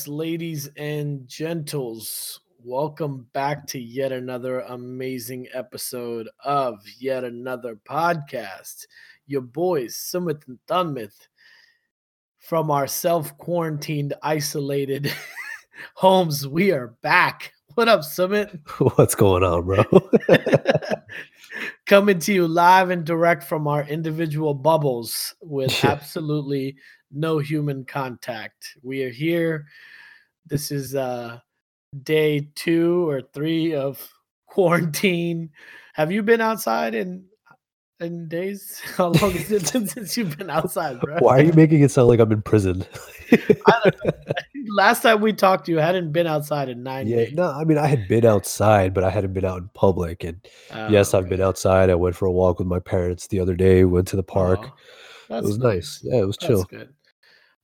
Yes, ladies and gentles. Welcome back to yet another amazing episode of yet another podcast. Your boys, Sumit and Tanmith, from our self quarantined, isolated homes. We are back. What up, Sumit? What's going on, bro? Coming to you live and direct from our individual bubbles with absolutely no human contact. We are here. This is uh day two or three of quarantine. Have you been outside in in days? How long has it been since you've been outside, bro? Why are you making it sound like I'm in prison? Last time we talked, you hadn't been outside in nine yeah, days. no, I mean I had been outside, but I hadn't been out in public. And Oh, yes, I've been outside. I went for a walk with my parents the other day. Went to the park. Aw, it was nice. Yeah, it was That's chill. good.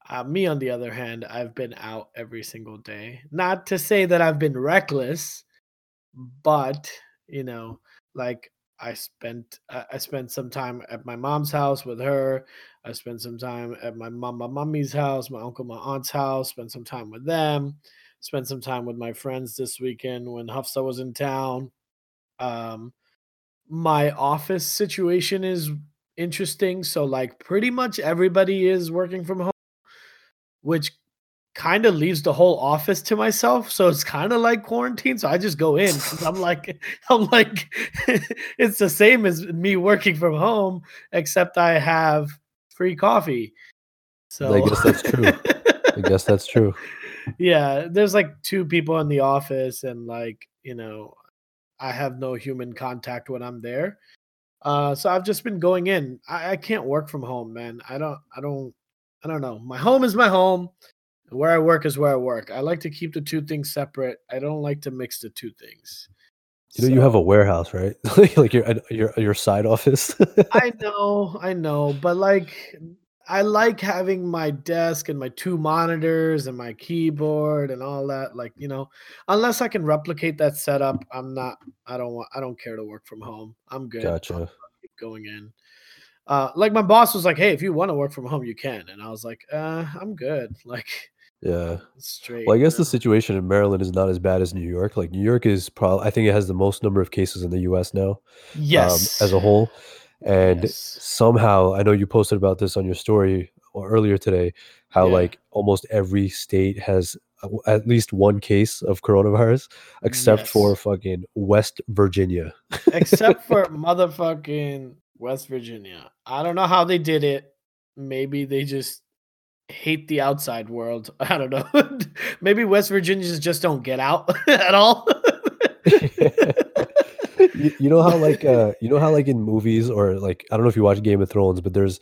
Uh, me, on the other hand, I've been out every single day. Not to say that I've been reckless, but you know, like I spent I spent some time at my mom's house with her. I spent some time at my mom, my mummy's house, my uncle, my aunt's house. Spent some time with them. Spent some time with my friends this weekend when Hafsa was in town. Um, my office situation is interesting. So, like, pretty much everybody is working from home, which kind of leaves the whole office to myself. So it's kind of like quarantine. So I just go in 'cause I'm like, I'm like, it's the same as me working from home, except I have free coffee. So I guess that's true. I guess that's true. yeah, there's like two people in the office, and like, you know, I have no human contact when I'm there. Uh, so I've just been going in. I, I can't work from home, man. I don't, I don't, I don't know. My home is my home. Where I work is where I work. I like to keep the two things separate. I don't like to mix the two things. You know, you have a warehouse, right? like your your your side office. I know, I know, but like I like having my desk and my two monitors and my keyboard and all that. Like, you know, unless I can replicate that setup, I'm not I don't want I don't care to work from home. I'm good. Gotcha. keep going in. Uh like my boss was like, Hey, if you want to work from home, you can. And I was like, uh, I'm good. Like Yeah. straight. Well, I guess the uh, situation in Maryland is not as bad as New York. Like New York is probably, I think it has the most number of cases in the U.S. now, um, as a whole. And Yes. somehow, I know you posted about this on your story or earlier today, how Yeah. like almost every state has at least one case of coronavirus, except for fucking West Virginia. except for motherfucking West Virginia. I don't know how they did it. Maybe they just hate the outside world. I don't know. Maybe West Virginians just don't get out at all. you, you know how like uh you know how like in movies or like I don't know if you watch Game of Thrones, but there's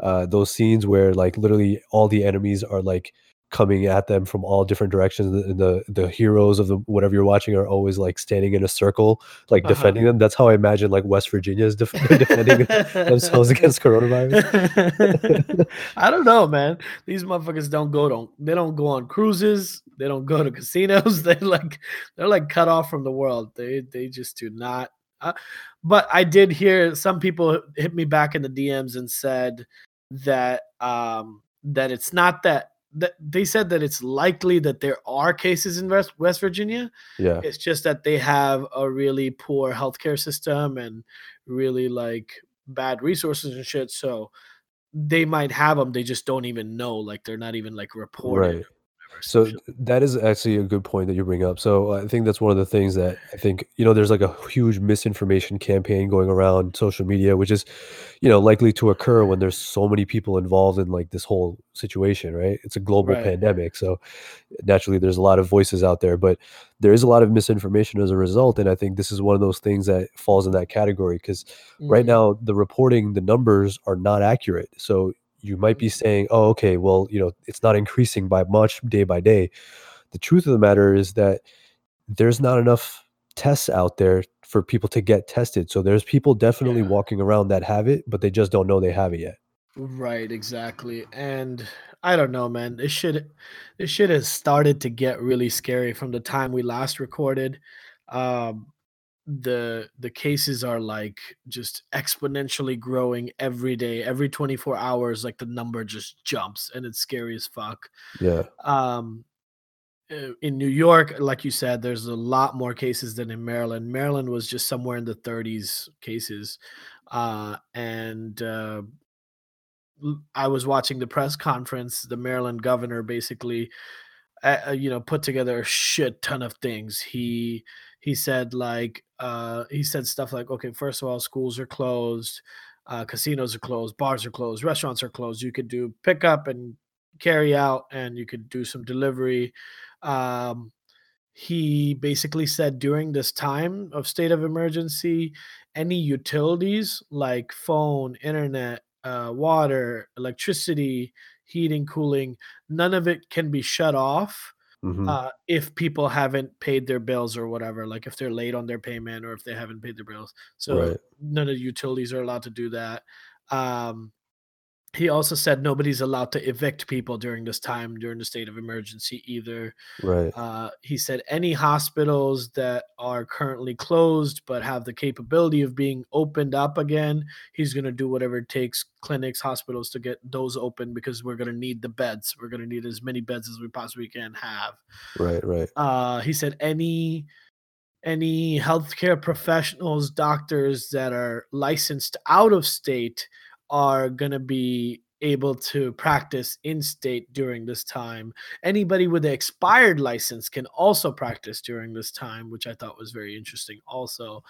uh those scenes where like literally all the enemies are like coming at them from all different directions and the the heroes of the whatever you're watching are always like standing in a circle like Uh-huh. defending them that's how i imagine like west virginia is def- defending themselves against coronavirus I don't know, man. These motherfuckers don't go to they don't go on cruises. They don't go to casinos. They like they're like cut off from the world. They they just do not. Uh, but I did hear some people hit me back in the DMs and said that um that it's not that that they said that it's likely that there are cases in West, West Virginia. yeah It's just that they have a really poor healthcare system and really like bad resources and shit. So they might have them. They just don't even know. Like they're not even like reported. right So some shit. th- that is actually a good point that you bring up. So I think that's one of the things that I think, you know, there's like a huge misinformation campaign going around social media, which is, you know, likely to occur when there's so many people involved in like this whole situation, right? It's a global Right. pandemic. So naturally there's a lot of voices out there, but there is a lot of misinformation as a result. And I think this is one of those things that falls in that category because right Mhm. now the reporting the numbers are not accurate so you might be saying oh okay well you know it's not increasing by much day by day the truth of the matter is that there's not enough tests out there for people to get tested so there's people definitely Yeah. walking around that have it but they just don't know they have it yet Right, exactly. And I don't know, man. This shit this shit has started to get really scary from the time we last recorded. Um the the cases are like just exponentially growing every day every 24 hours like the number just jumps and it's scary as fuck Yeah. um uh, in New York, like you said, there's a lot more cases than in Maryland. Maryland was just somewhere in the 30s cases. Uh, and uh, I was watching the press conference. The Maryland governor basically, uh, uh, you know, put together a shit ton of things. He he said like uh, he said stuff like, okay, first of all, schools are closed, uh, casinos are closed, bars are closed, restaurants are closed. You could do pickup and carry out, and you could do some delivery. Um, he basically said during this time of state of emergency, any utilities like phone, internet, uh, water, electricity, heating, cooling, none of it can be shut off hmm uh, if people haven't paid their bills or whatever, like if they're late on their payment or if they haven't paid their bills. So Right. none of the utilities are allowed to do that. Um, he also said nobody's allowed to evict people during this time during the state of emergency either. Right. Uh, he said any hospitals that are currently closed but have the capability of being opened up again, he's going to do whatever it takes, clinics, hospitals, to get those open because we're going to need the beds. We're going to need as many beds as we possibly can have. Right. Right. Uh, he said any any healthcare professionals, doctors that are licensed out of state are going to be able to practice in state during this time. Anybody with an expired license can also practice during this time, which I thought was very interesting also.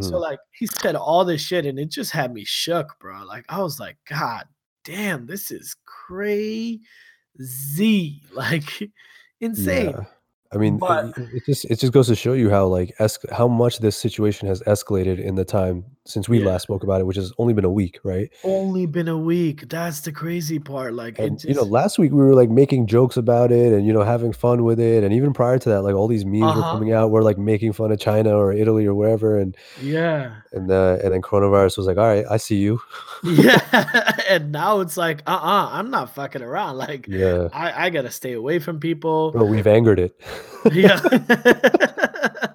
So hmm like he said all this shit and it just had me shook, bro. Like I was like, God damn, this is crazy. Like insane. Yeah. I mean, But it, it just it just goes to show you how like esc- how much this situation has escalated in the time since we yeah. last spoke about it, which has only been a week, right? Only been a week. That's the crazy part. Like And you know, last week we were like making jokes about it and you know having fun with it, and even prior to that, like all these memes were uh-huh. coming out, were like making fun of China or Italy or wherever, and Yeah. and uh, and then coronavirus was like, all right, I see you. Yeah. and now it's like, uh-uh, I'm not fucking around. Like Yeah, I, I gotta stay away from people. bro, we've angered it. Yeah.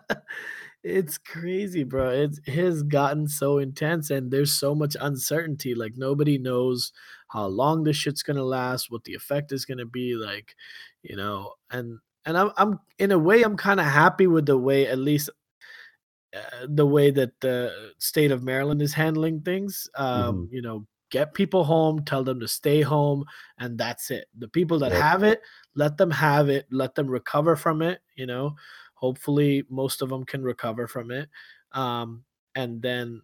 it's crazy, bro. It's it has gotten so intense and there's so much uncertainty. Like nobody knows how long this shit's gonna last, what the effect is gonna be, like, you know, and and I'm I'm in a way I'm kind of happy with the way at least uh, the way that the state of Maryland is handling things. Um, hmm you know, get people home, tell them to stay home, and that's it. The people that have it, let them have it, let them recover from it. You know, hopefully most of them can recover from it. Um, and then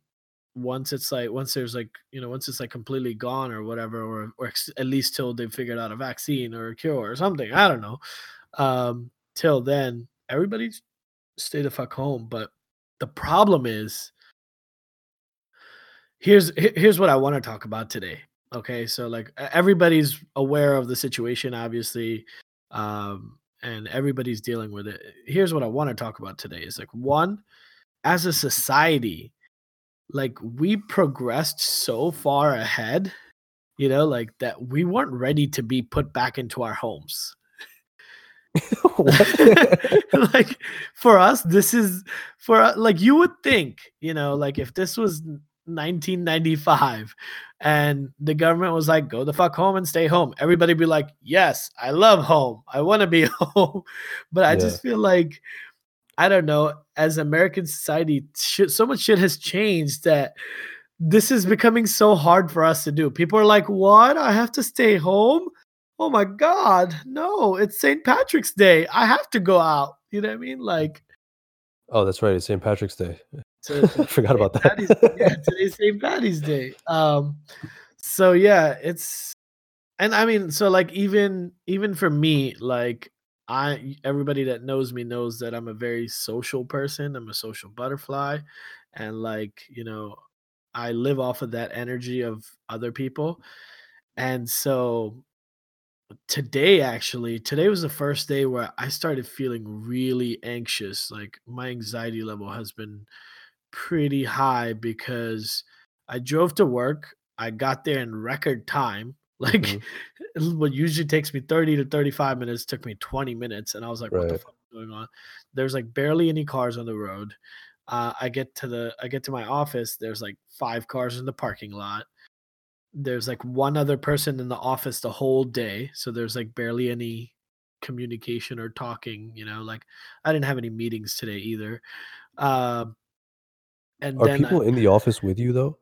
once it's like once there's like you know once it's like completely gone or whatever or or ex- at least till they've figured out a vaccine or a cure or something i don't know um till then everybody stay the fuck home but the problem is here's here's what I want to talk about today. Okay, so like everybody's aware of the situation, obviously, um, and everybody's dealing with it. Here's what I want to talk about today: is like one, as a society, like we progressed so far ahead, you know, like that we weren't ready to be put back into our homes. Like for us this is for like you would think you know like if this was 1995 and the government was like go the fuck home and stay home everybody be like yes i love home i want to be home but i Yeah. just feel like i don't know as american society shit, so much shit has changed that this is becoming so hard for us to do people are like what i have to stay home oh my god no it's st patrick's day i have to go out you know what i mean like Oh, that's right. It's St. Patrick's Day. To, forgot about Patty's, yeah, that. today's St. Patty's Day. Um, so yeah, it's and I mean, so like even even for me, like I everybody that knows me knows that I'm a very social person. I'm a social butterfly, and like you know, I live off of that energy of other people. And so today actually today was the first day where i started feeling really anxious like my anxiety level has been pretty high because i drove to work i got there in record time like hmm what usually takes me 30 to 35 minutes took me 20 minutes and i was like what the fuck is going on there's like barely any cars on the road Uh, I get to the I get to my office. There's like five cars in the parking lot. There's like one other person in the office the whole day, so there's like barely any communication or talking. You know, like I didn't have any meetings today either. Um, and Are then I, people in the office with you though?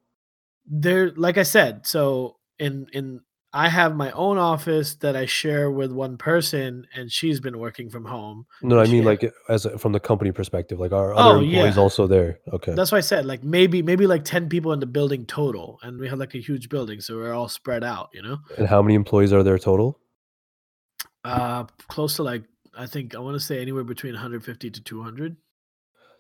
there, like I said, so in in I have my own office that I share with one person, and she's been working from home, No, I mean like as a, from the company perspective, like our other Oh employees yeah, also there? Okay. that's why I said like maybe maybe like ten people in the building total, and we have like a huge building, so we're all spread out. You know, And how many employees are there total? uh, close to like I think I want to say anywhere between 150 to 200.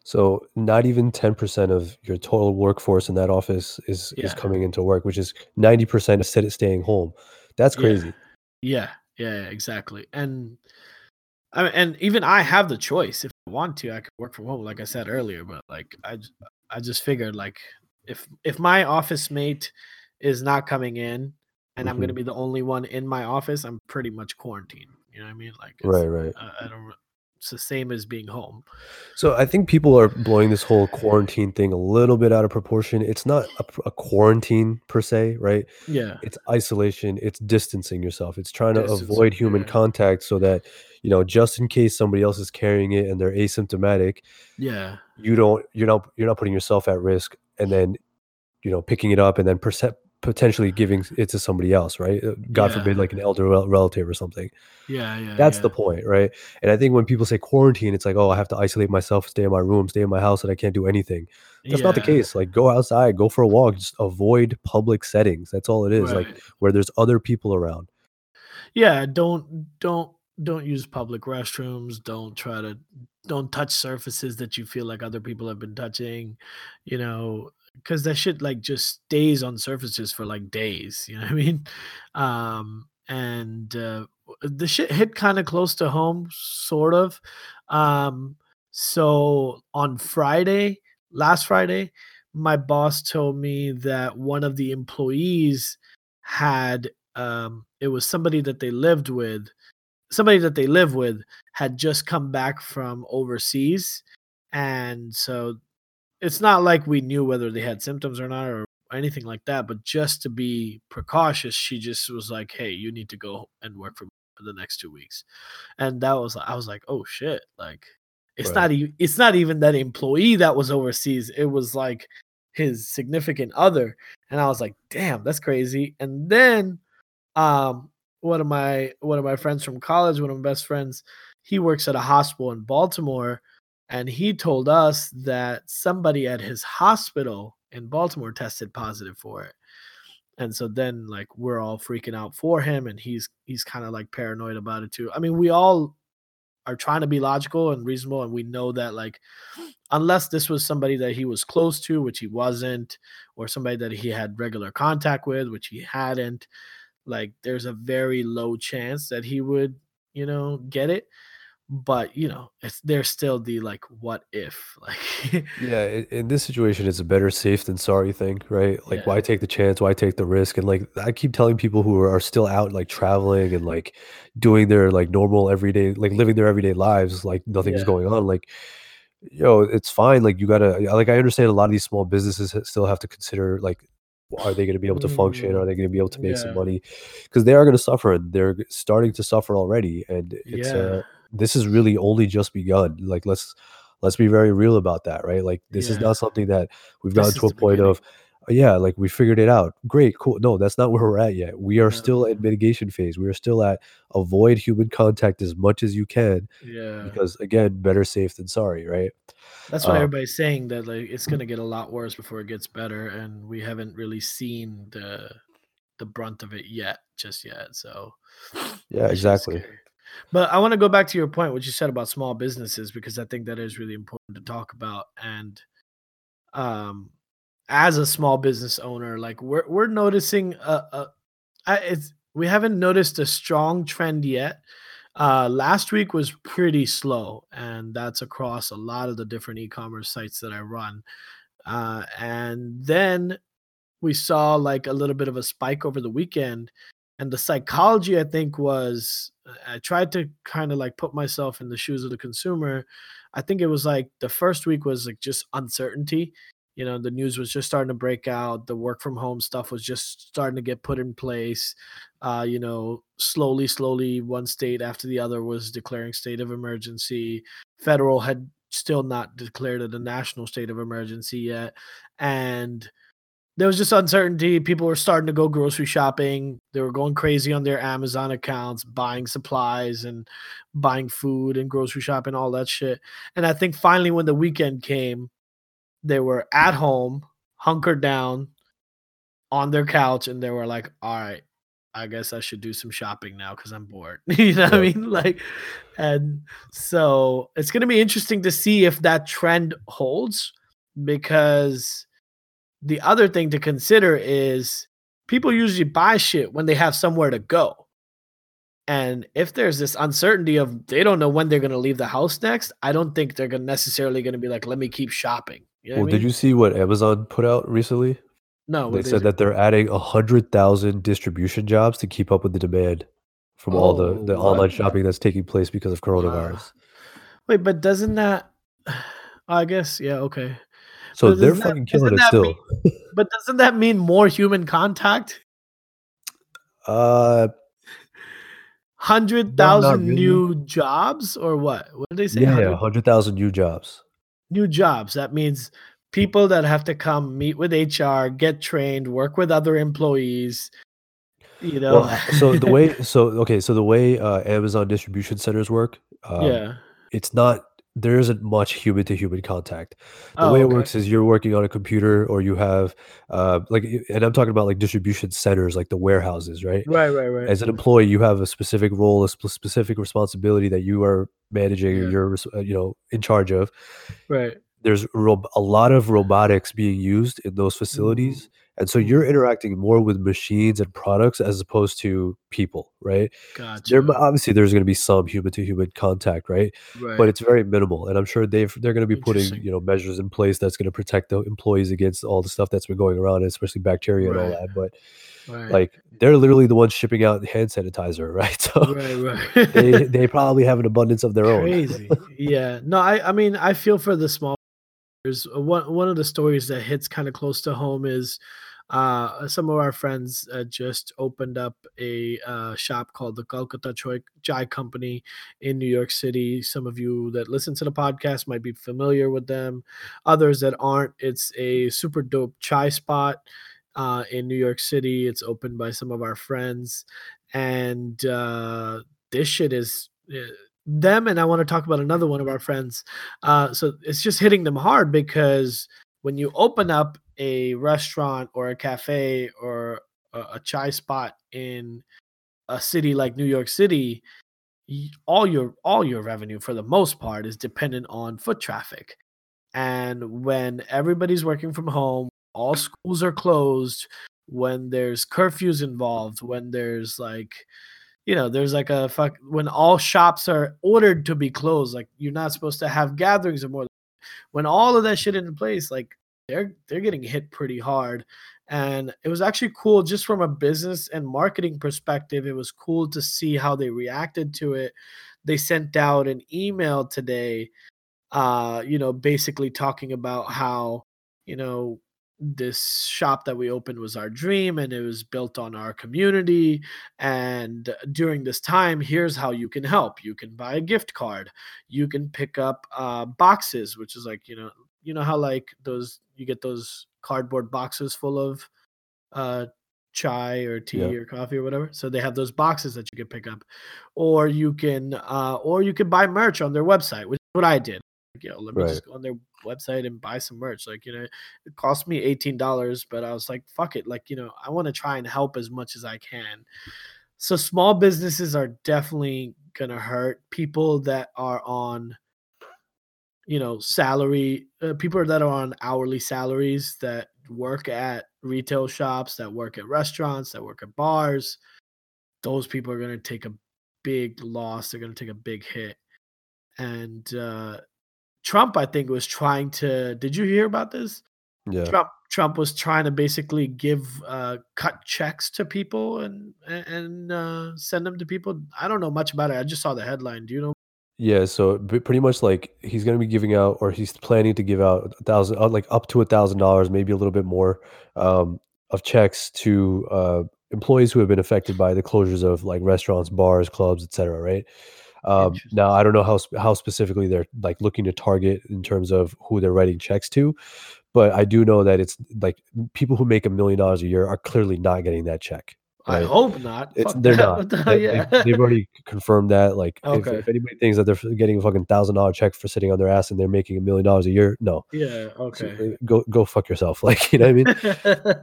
So not even 10% of your total workforce in that office is is coming into work, which is 90% is sit- staying home. That's crazy. yeah, yeah, yeah, exactly. And I mean, and even I have the choice if I want to, I could work from home, like I said earlier. But like I I just figured like if if my office mate is not coming in, and I'm gonna hmm be the only one in my office, I'm pretty much quarantined. You know what I mean? Like Right, right. I, I don't. It's the same as being home. So I think people are blowing this whole quarantine thing a little bit out of proportion. It's not a, a quarantine per se, right? Yeah, It's isolation, it's distancing yourself. It's trying to distancing. avoid human Yeah, contact so that, you know, just in case somebody else is carrying it and they're asymptomatic, yeah, you don't you're not you're not putting yourself at risk and then you know, picking it up and then perce- potentially giving it to somebody else, right? Uh, God yeah, forbid, like an elder rel- relative or something. yeah, yeah, That's the point, right? And I think when people say quarantine, it's like, oh, I have to isolate myself, stay in my room, stay in my house, and I can't do anything. That's not the case. Like, go outside, go for a walk, just avoid public settings. That's all it is. Like, where there's other people around. Yeah, don't don't don't use public restrooms. Don't try to don't touch surfaces that you feel like other people have been touching, you know, because that shit like just stays on surfaces for like days. You know what I mean? Um, and uh, the shit hit kind of close to home, sort of. Um, so on Friday, last Friday, my boss told me that one of the employees had um it was somebody that they lived with somebody that they live with had just come back from overseas and so it's not like we knew whether they had symptoms or not or anything like that but just to be precautious she just was like hey you need to go and work for, for the next two weeks. And that was i was like oh shit. Like it's Right. not even it's not even that employee that was overseas it was like his significant other. And i was like damn that's crazy. And then um one of my one of my friends from college one of my best friends he works at a hospital in baltimore and he told us that somebody at his hospital in baltimore tested positive for it. And so then like we're all freaking out for him and he's he's kind of like paranoid about it too. I mean we all are trying to be logical and reasonable and we know that like unless this was somebody that he was close to which he wasn't or somebody that he had regular contact with which he hadn't like there's a very low chance that he would you know get it but you know it's there's still the like what if like Yeah, in, in this situation, it's a better safe than sorry thing, right? Like, yeah why take the chance? Why take the risk? And like, I keep telling people who are, are still out, like traveling and like doing their like normal everyday, like living their everyday lives, like nothing's yeah going on. Like, yo, it's fine. Like, you gotta, like, I understand a lot of these small businesses still have to consider, like, are they going to be able to function? Are mm, they going to be able to make some money? Because they are going to suffer, and they're starting to suffer already. And it's yeah uh, this is really only just begun. Like, let's let's be very real about that, right? Like, this is not something that we've gotten this to a point beginning of, "Oh, yeah, like we figured it out. Great, cool. No, that's not where we're at yet. We are no still in mitigation phase. We are still at avoid human contact as much as you can, yeah because again, better safe than sorry, right? That's what Um, everybody's saying that like it's gonna get a lot worse before it gets better, and we haven't really seen the the brunt of it yet, just yet. So yeah, that shit is exactly. scary. But I want to go back to your point, what you said about small businesses, because I think that is really important to talk about. And um, as a small business owner, like we're we're noticing a, it's we haven't noticed a strong trend yet. Uh, last week was pretty slow, and that's across a lot of the different e-commerce sites that I run. Uh, and then we saw like a little bit of a spike over the weekend, and the psychology i think was i tried to kind of like put myself in the shoes of the consumer. I think it was like the first week was like just uncertainty. You know the news was just starting to break out. The work from home stuff was just starting to get put in place. Uh, you know slowly slowly one state after the other was declaring state of emergency. Federal had still not declared it a national state of emergency yet. And there was just uncertainty people were starting to go grocery shopping they were going crazy on their amazon accounts buying supplies and buying food and grocery shopping all that shit and i think finally when the weekend came they were at home, hunkered down on their couch, and they were like, all right, I guess I should do some shopping now because I'm bored. you know what I mean? Like, and so it's going to be interesting to see if that trend holds because the other thing to consider is people usually buy shit when they have somewhere to go. And if there's this uncertainty of they don't know when they're going to leave the house next, I don't think they're gonna necessarily going to be like, let me keep shopping. You know Well, I did you see what Amazon put out recently? No, They said it? that they're adding 100,000 distribution jobs to keep up with the demand from all the Oh, the what? online shopping that's taking place because of coronavirus. Wait, but doesn't that? I guess yeah, okay. So But they're doesn't that fucking killing it that mean? still. But doesn't that mean more human contact? Uh, Hundred no, really. new jobs or what? What did they say? Yeah, yeah, Hundred 100,000 new jobs. new jobs. That means people that have to come meet with HR, get trained, work with other employees. You know. Well, so the way so okay, so the way uh, Amazon distribution centers work, um, yeah. it's not there isn't much human to human contact. The Oh, way it okay. works is you're working on a computer or you have uh like and I'm talking about like distribution centers like the warehouses, right? Right, right, right. As an employee, you have a specific role, a sp- specific responsibility that you are managing or Yeah. you're uh, you know in charge of. Right. There's rob- a lot of robotics being used in those Mm, facilities, and so you're mm. interacting more with machines and products as opposed to people, right? There Gotcha. obviously there's going to be some human to human contact, right? right? but it's very minimal and i'm sure they've they're going to be putting you know measures in place that's going to protect the employees against all the stuff that's been going around especially bacteria and all that but Right. like they're literally the ones shipping out hand sanitizer right so right, right. they they probably have an abundance of their own Crazy. yeah. No, I I mean I feel for the small there's one one of the stories that hits kind of close to home is uh some of our friends uh, just opened up a uh, shop called the Calcutta Chai, Chai Company in New York City. Some of you that listen to the podcast might be familiar with them. Others that aren't, it's a super dope chai spot uh, in New York City. It's opened by some of our friends, and uh, this shit is uh, them. And I want to talk about another one of our friends. Uh, so it's just hitting them hard because when you open up a restaurant or a cafe or a, a chai spot in a city like New York City, all your all your revenue for the most part is dependent on foot traffic. And when everybody's working from home, all schools are closed, when there's curfews involved, when there's like you know, there's like a fuck when all shops are ordered to be closed, like you're not supposed to have gatherings or more. When all of that shit in place, like they're they're getting hit pretty hard. And it was actually cool just from a business and marketing perspective. It was cool to see how they reacted to it. They sent out an email today uh, you know, basically talking about how, you know, this shop that we opened was our dream and it was built on our community. And during this time, here's how you can help. You can buy a gift card. You can pick up uh, boxes, which is like, you know, you know how like those you get those cardboard boxes full of uh chai or tea yeah or coffee or whatever. So they have those boxes that you can pick up. Or you can uh or you can buy merch on their website, which is what I did. Yo, let me right just go on their website and buy some merch. Like, you know, it cost me $18, but I was like, fuck it. Like, you know, I want to try and help as much as I can. So small businesses are definitely gonna hurt. People that are on, you know, salary, uh, people that are on hourly salaries that work at retail shops, that work at restaurants, that work at bars, those people are gonna take a big loss. They're gonna take a big hit. And uh Trump, I think, was trying to. Did you hear about this? Yeah. Trump Trump was trying to basically give uh, cut checks to people and and uh, send them to people. I don't know much about it. I just saw the headline. Do you know? Yeah, so pretty much like he's going to be giving out, or he's planning to give out a thousand, uh, like up to a thousand dollars, maybe a little bit more, um, of checks to uh, employees who have been affected by the closures of like restaurants, bars, clubs, etc. Right? Um, now, I don't know how how specifically they're like looking to target in terms of who they're writing checks to, but I do know that it's like people who make a million dollars a year are clearly not getting that check. I hope not. It's they're not. The? They, Yeah. they've, they've already confirmed that. Like, if, Okay. if anybody thinks that they're getting a fucking thousand dollar check for sitting on their ass and they're making a million dollars a year, no. yeah. Okay. uh, go go fuck yourself. Like, you know what I mean?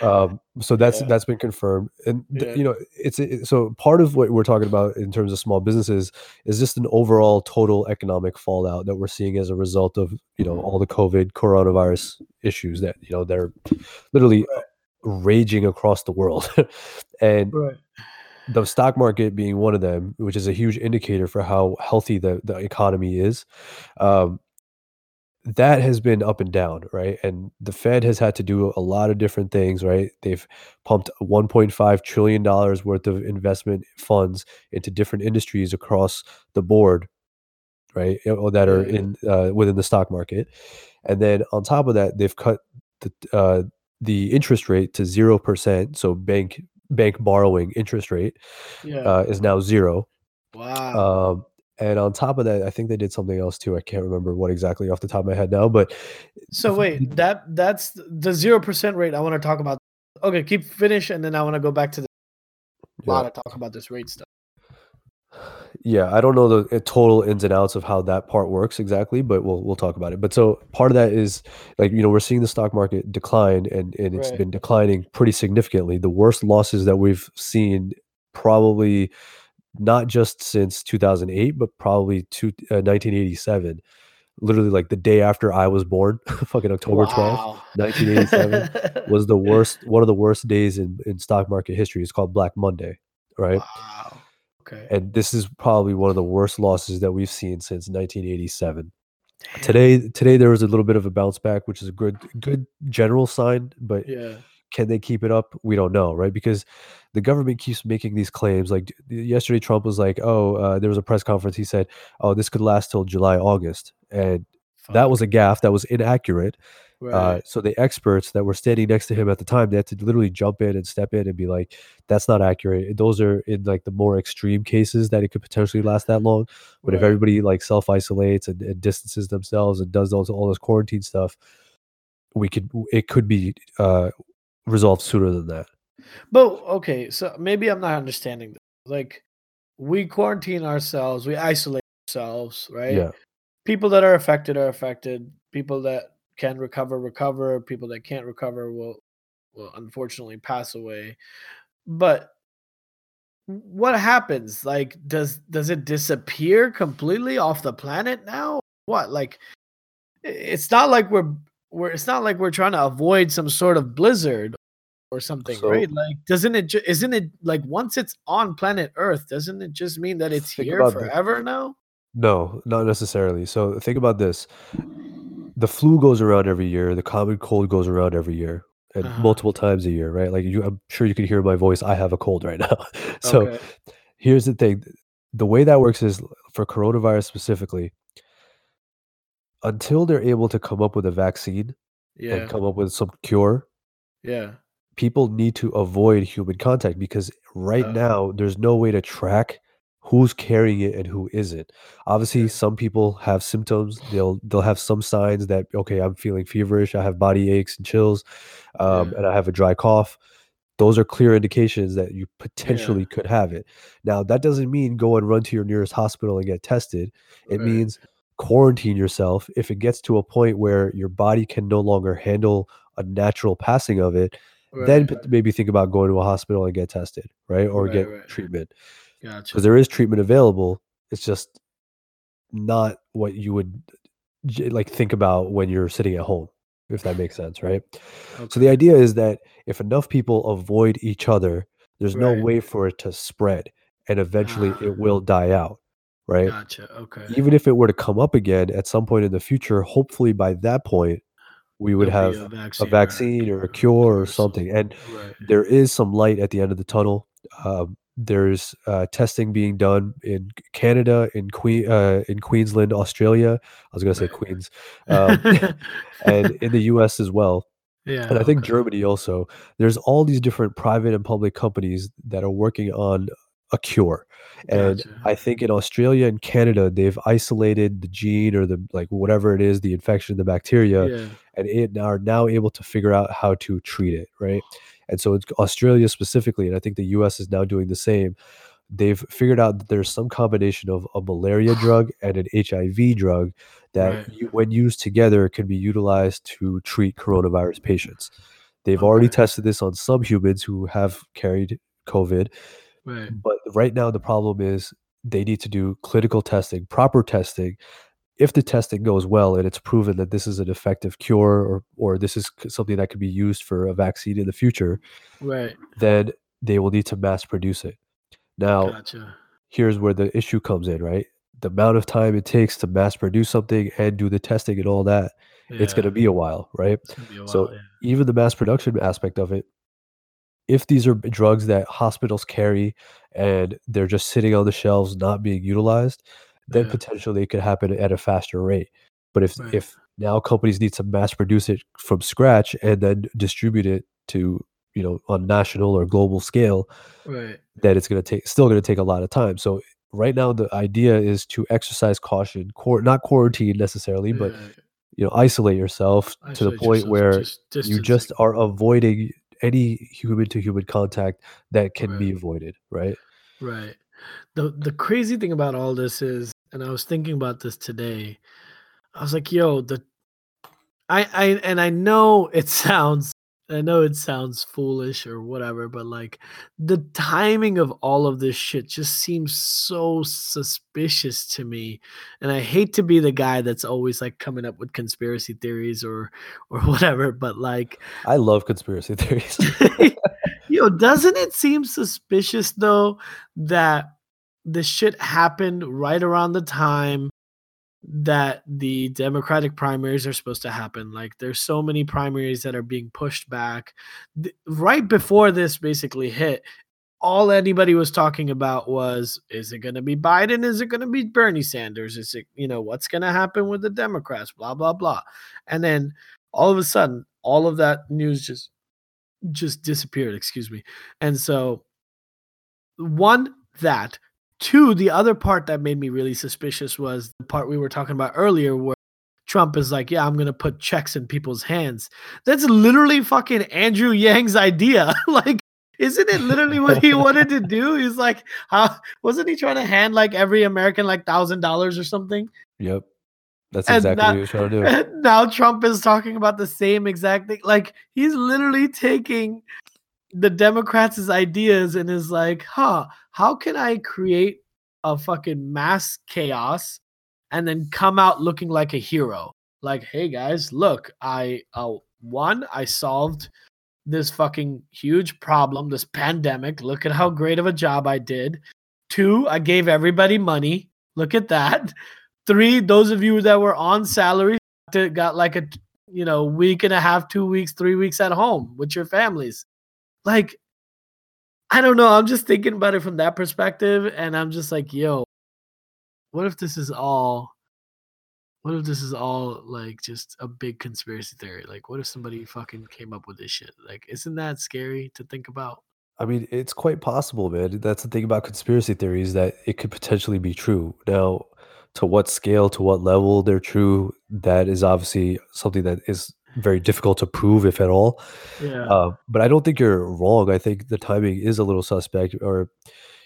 Um, so that's Yeah. that's been confirmed, and th- Yeah. you know, it's it, so part of what we're talking about in terms of small businesses is just an overall total economic fallout that we're seeing as a result of you know all the COVID coronavirus issues that you know they're literally Right. Raging across the world, and right. the stock market being one of them, which is a huge indicator for how healthy the, the economy is, um, that has been up and down, right? And the Fed has had to do a lot of different things, right? They've pumped $1.5 trillion worth of investment funds into different industries across the board, right? That are in uh, within the stock market. And then on top of that, they've cut the uh, the interest rate to zero percent. So bank bank borrowing interest rate Yeah. uh, is now zero. wow. Um, and on top of that, I think they did something else too. I can't remember what exactly off the top of my head now, but so wait, that that's the zero percent rate. I want to talk about. Okay, keep finish, and then I want to go back to the yeah, lot of talk about this rate stuff. Yeah, I don't know the uh, total ins and outs of how that part works exactly, but we'll we'll talk about it. But so part of that is like you know we're seeing the stock market decline, and and it's Right. been declining pretty significantly. The worst losses that we've seen probably not just since 2008, but probably two, uh, 1987. Literally like the day after I was born, fucking October 12th. 1987 was the worst one of the worst days in, in stock market history. It's called Black Monday, right? Wow. Okay. And this is probably one of the worst losses that we've seen since 1987. Damn. Today, today there was a little bit of a bounce back, which is a good, good general sign. But Yeah. can they keep it up? We don't know, right? Because the government keeps making these claims. Like yesterday, Trump was like, "Oh, uh, there was a press conference. He said, oh, this could last till July, August,' and that was a gaffe. That was inaccurate. Uh, so the experts that were standing next to him at the time, they had to literally jump in and step in and be like, "That's not accurate." Those are in like the more extreme cases that it could potentially last that long. But if everybody like self isolates and, and distances themselves and does those all this quarantine stuff, we could it could be uh, resolved sooner than that. But okay, so maybe I'm not understanding this. Like, we quarantine ourselves, we isolate ourselves, right? Yeah, People that are affected are affected. People that can recover recover. People that can't recover will will unfortunately pass away. But what happens? Like, does does it disappear completely off the planet now? What like? It's not like we're we're. It's not like we're trying to avoid some sort of blizzard or something, So- right? Like, doesn't it? Ju- isn't it like once it's on planet Earth, doesn't it just mean that it's here forever now? no, not necessarily. So think about this: the flu goes around every year. The common cold goes around every year. And Uh-huh. multiple times a year, right? Like you, I'm sure you can hear my voice. I have a cold right now. so okay. here's the thing the way that works is for coronavirus specifically until they're able to come up with a vaccine Yeah. and come up with some cure Yeah. people need to avoid human contact because right Oh. now there's no way to track who's carrying it and who isn't. Obviously Yeah. some people have symptoms. They'll they'll have some signs that okay i'm feeling feverish. I have body aches and chills um, Yeah. and i have a dry cough. Those are clear indications that you potentially could have it. Now that doesn't mean go and run to your nearest hospital and get tested. It Right. means quarantine yourself. If it gets to a point where your body can no longer handle a natural passing of it then Right. p- maybe think about going to a hospital and get tested right or Right, get treatment Gotcha. because there is treatment available it's just not what you would like think about when you're sitting at home if that makes sense right so the idea is that if enough people avoid each other there's no way for it to spread and eventually Ah. it will die out right Gotcha. Okay. even if it were to come up again at some point in the future hopefully by that point we would there'll have a a vaccine, vaccine or a cure or something. And Right. there is some light at the end of the tunnel. Um, there's uh, testing being done in Canada, in Queen, uh, in Queensland, Australia. I was gonna say Queens, um, and in the U.S. as well. yeah. And I think okay. Germany also. There's all these different private and public companies that are working on a cure. And Gotcha. I think in Australia and Canada, they've isolated the gene or the like whatever it is, the infection, the bacteria, Yeah. and it are now able to figure out how to treat it, right? And so it's Australia specifically, and I think the US is now doing the same. They've figured out that there's some combination of a malaria drug and an HIV drug that, Right. you, when used together, can be utilized to treat coronavirus patients. They've already tested this on some humans who have carried COVID, Right. but right now the problem is they need to do clinical testing, proper testing. If the testing goes well and it's proven that this is an effective cure or or this is something that could be used for a vaccine in the future, Right. then they will need to mass produce it. Now, Gotcha. here's where the issue comes in, right? The amount of time it takes to mass produce something and do the testing and all that, it's going to be a while, right? It's gonna be a So. Yeah. even the mass production aspect of it, if these are drugs that hospitals carry and they're just sitting on the shelves not being utilized, then Yeah. potentially it could happen at a faster rate. But if Right. if now companies need to mass produce it from scratch and then distribute it to you know on national or global scale, Right. then it's going to take still going to take a lot of time. So right now the idea is to exercise caution, quar- not quarantine necessarily, but you know isolate yourself to the point yourself, where just you just are avoiding any human to human contact that can be avoided, right? Right. The the crazy thing about all this is, and I was thinking about this today. I was like, yo, the I I and I know it sounds I know it sounds foolish or whatever, but like the timing of all of this shit just seems so suspicious to me. And I hate to be the guy that's always like coming up with conspiracy theories or or whatever, but like I love conspiracy theories. Yo, doesn't it seem suspicious though that the shit happened right around the time that the Democratic primaries are supposed to happen? Like, there's so many primaries that are being pushed back. Right before this basically hit, all anybody was talking about was is it going to be Biden? Is it going to be Bernie Sanders? Is it, you know, what's going to happen with the Democrats? Blah, blah, blah. And then all of a sudden, all of that news just just disappeared excuse me. And so one that two the other part that made me really suspicious was the part we were talking about earlier where trump is like yeah i'm gonna put checks in people's hands. That's literally fucking andrew yang's idea. Like isn't it literally what he wanted to do? He's like how wasn't he trying to hand like every american like thousand dollars or something? Yep. That's And exactly that- what he was trying to do. and now Trump is talking about the same exact thing. Like he's literally taking the Democrats' ideas and is like, huh, how can I create a fucking mass chaos and then come out looking like a hero? Like, hey guys, look, I uh one, I solved this fucking huge problem, this pandemic. Look at how great of a job I did. Two, I gave everybody money. Look at that. Three, those of you that were on salary got like a you know week and a half, two weeks, three weeks at home with your families. Like, I don't know. I'm just thinking about it from that perspective, and I'm just like, yo, what if this is all? What if this is all like just a big conspiracy theory? Like, what if somebody fucking came up with this shit? Like, isn't that scary to think about? I mean, it's quite possible, man. That's the thing about conspiracy theories that it could potentially be true. Now, to what scale, to what level they're true, that is obviously something that is very difficult to prove, if at all. Yeah. Uh, but I don't think you're wrong. I think the timing is a little suspect, or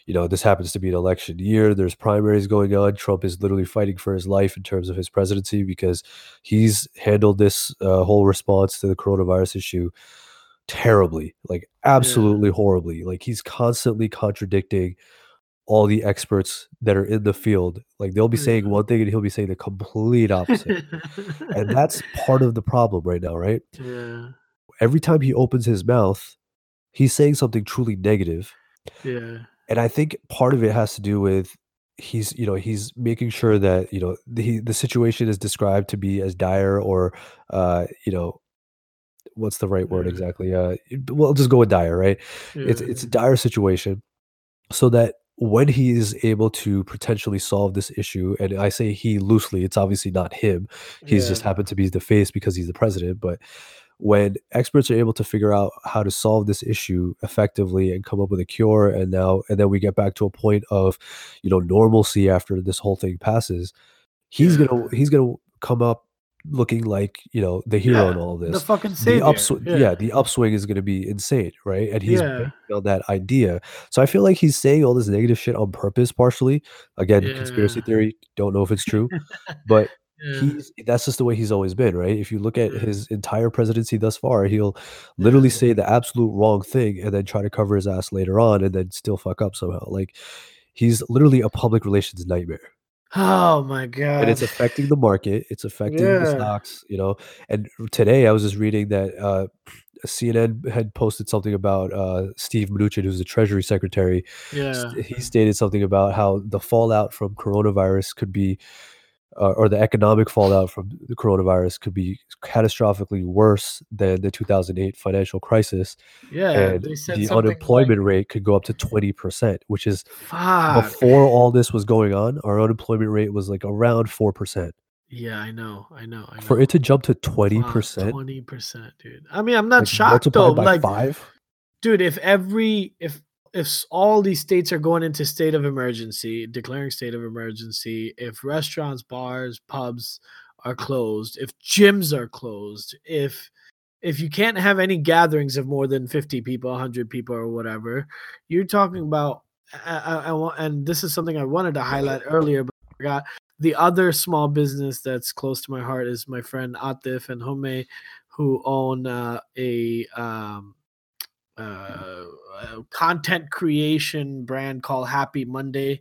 you know, this happens to be an election year. There's primaries going on. Trump is literally fighting for his life in terms of his presidency because he's handled this uh, whole response to the coronavirus issue terribly, like absolutely horribly. Like he's constantly contradicting all the experts that are in the field. Like they'll be saying one thing and he'll be saying the complete opposite. and that's part of the problem right now, right? yeah, Every time he opens his mouth, he's saying something truly negative. yeah, And I think part of it has to do with he's you know he's making sure that you know the the situation is described to be as dire or uh you know what's the right word exactly uh well just go with dire right it's it's a dire situation so that when he is able to potentially solve this issue and i say he loosely it's obviously not him he's just happened to be the face because he's the president but when experts are able to figure out how to solve this issue effectively and come up with a cure and now and then we get back to a point of you know normalcy after this whole thing passes he's Yeah. gonna he's gonna come up looking like you know the hero in all of The this fucking the savior. upswing yeah Yeah. the upswing is gonna be insane right and he's Yeah. on that idea so i feel like he's saying all this negative shit on purpose partially again conspiracy theory don't know if it's true but Yeah. he's that's just the way he's always been, right? If you look at Yeah. his entire presidency thus far, he'll literally Yeah. say the absolute wrong thing and then try to cover his ass later on and then still fuck up somehow. Like he's literally a public relations nightmare. Oh my god! And it's affecting the market, it's affecting the stocks, you know. And today I was just reading that uh CNN had posted something about uh Steve Mnuchin, who's the Treasury Secretary. Yeah. St- He stated something about how the fallout from coronavirus could be uh, or the economic fallout from the coronavirus could be catastrophically worse than the 2008 financial crisis Yeah. and They said the something like unemployment rate could go up to 20% which is fuck. before all this was going on our unemployment rate was like around 4% Yeah, I know. I know. I know. for it to jump to 20% 20%, dude. I mean, I'm not like shocked though. Like 5 dude if every if if all these states are going into state of emergency declaring state of emergency if restaurants bars pubs are closed if gyms are closed if if you can't have any gatherings of more than 50 people 100 people or whatever you're talking about I, I, I and this is something i wanted to highlight earlier but I forgot. The other small business that's close to my heart is my friend atif and home who own uh, a um, uh, uh, content creation brand called Happy Monday.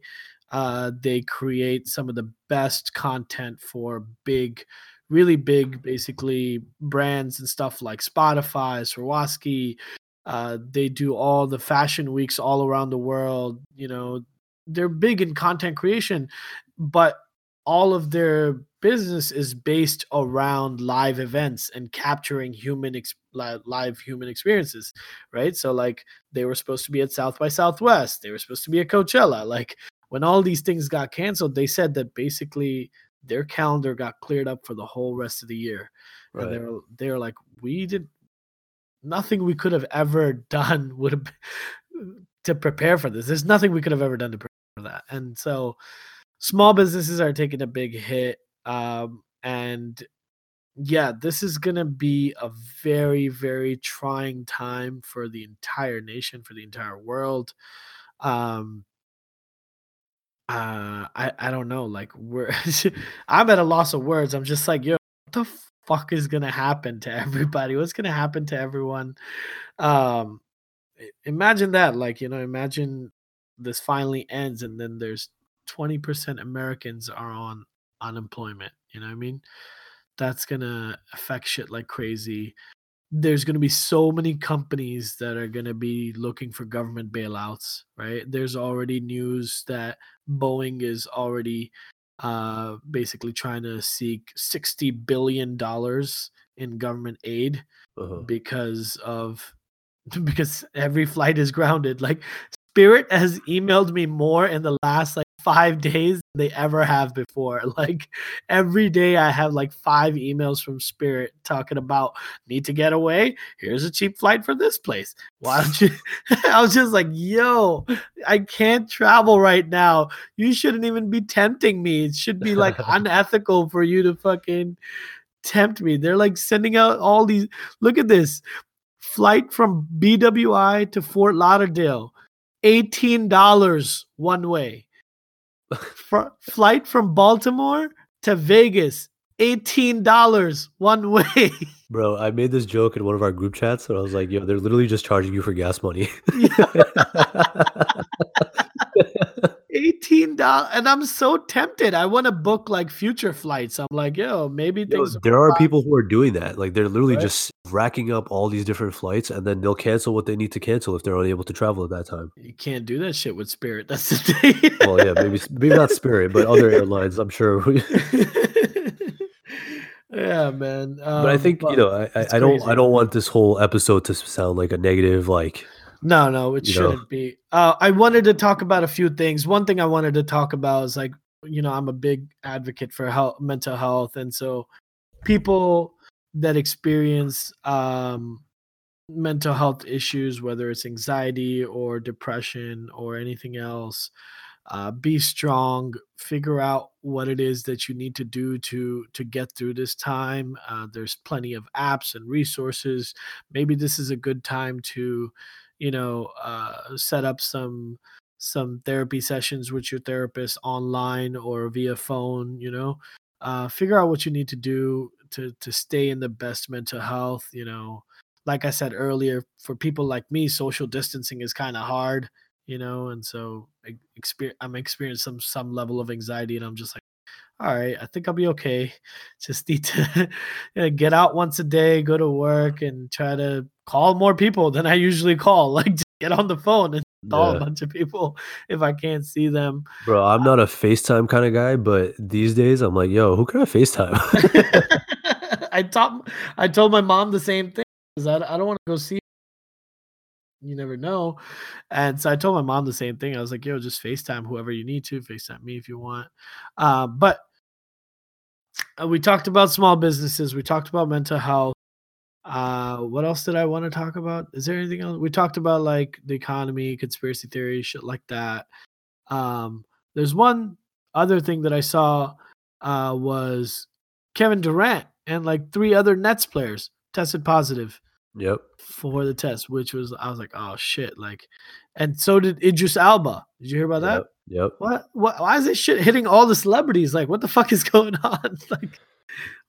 Uh, they create some of the best content for big, really big, basically brands and stuff like Spotify, Swarovski. Uh, they do all the fashion weeks all around the world. You know, they're big in content creation, but all of their business is based around live events and capturing human ex- live human experiences right? So like they were supposed to be at south by southwest they were supposed to be at coachella like when all these things got canceled they said that basically their calendar got cleared up for the whole rest of the year. And right. they're they're like we did nothing we could have ever done would have been- to prepare for this. There's nothing we could have ever done to prepare for that. And so small businesses are taking a big hit um, and yeah this is going to be a very very trying time for the entire nation for the entire world. Um uh i i don't know like we're i'm at a loss of words. I'm just like yo what the fuck is gonna happen to everybody? What's gonna happen to everyone? Um imagine that like you know imagine this finally ends and then there's 20% americans are on unemployment you know what i mean? That's gonna affect shit like crazy. There's going to be so many companies that are going to be looking for government bailouts right? There's already news that boeing is already uh basically trying to seek 60 billion dollars in government aid uh-huh. because of because every flight is grounded. Like spirit has emailed me more in the last like five days they ever have before. Like every day i have like five emails from spirit talking about need to get away? Here's a cheap flight for this place. Why don't you i was just like yo i can't travel right now. You shouldn't even be tempting me. It should be like unethical for you to fucking tempt me. They're like sending out all these look at this. Flight from bwi to fort lauderdale $18 one way flight from baltimore to vegas $18 one way Bro, I made this joke in one of our group chats and I was like, yo, they're literally just charging you for gas money. eighteen dollars, and I'm so tempted. I want to book like future flights. I'm like, yo, maybe Yo, things. there are people who are doing that. Like they're literally Right. just racking up all these different flights, and then they'll cancel what they need to cancel if they're unable to travel at that time. You can't do that shit with Spirit. That's the thing. Well, yeah, maybe maybe not Spirit, but other airlines. I'm sure. yeah, man. but I um, think you know, I, I, I don't crazy. I don't want this whole episode to sound like a negative. Like No, no, it you shouldn't be. Uh, I wanted to talk about a few things. One thing I wanted to talk about is like, you know, I'm a big advocate for health, mental health, and so people that experience um, mental health issues, whether it's anxiety or depression or anything else, uh, be strong. Figure out what it is that you need to do to to get through this time. Uh, there's plenty of apps and resources. Maybe this is a good time to you know uh, set up some some therapy sessions with your therapist online or via phone you know uh, figure out what you need to do to to stay in the best mental health you know. Like i said earlier for people like me social distancing is kind of hard you know and so i'm experiencing some some level of anxiety and i'm just like all right i think i'll be okay just need to get out once a day go to work mm-hmm. and try to call more people than i usually call like just get on the phone and call Yeah. a bunch of people if i can't see them Bro, I'm not a FaceTime kind of guy, but these days I'm like, yo, who can I FaceTime? I told I told my mom the same thing because I, I don't want to go see. You never know, and so I told my mom the same thing. I was like, "Yo, just Facetime whoever you need to. Facetime me if you want." Uh, but uh, we talked about small businesses. We talked about mental health. Uh, what else did I want to talk about? Is there anything else? We talked about like the economy, conspiracy theories, shit like that. Um, there's one other thing that I saw uh, was Kevin Durant and like three other Nets players tested positive yep. for the test, which was I was like, oh shit, like, and so did Idris Elba. Did you hear about that? Yep. Yep. What? What? Why is this shit hitting all the celebrities? Like, what the fuck is going on? like,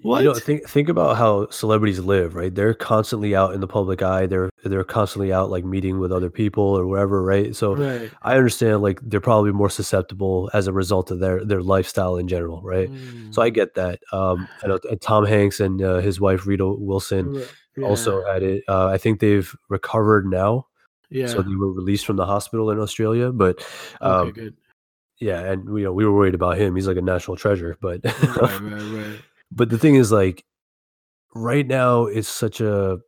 what? You know, think think about how celebrities live, right? They're constantly out in the public eye. They're they're constantly out like meeting with other people or wherever, right? So right. I understand like they're probably more susceptible as a result of their their lifestyle in general, right? So I Mm, get that. Um, know uh, Tom Hanks and uh, his wife Rita Wilson r- also yeah, had it. Uh, I think they've recovered now, yeah. so they were released from the hospital in Australia. But okay, um, good. yeah, and you know we were worried about him. He's like a national treasure, but Right, right, right. but the thing is like right now it's such a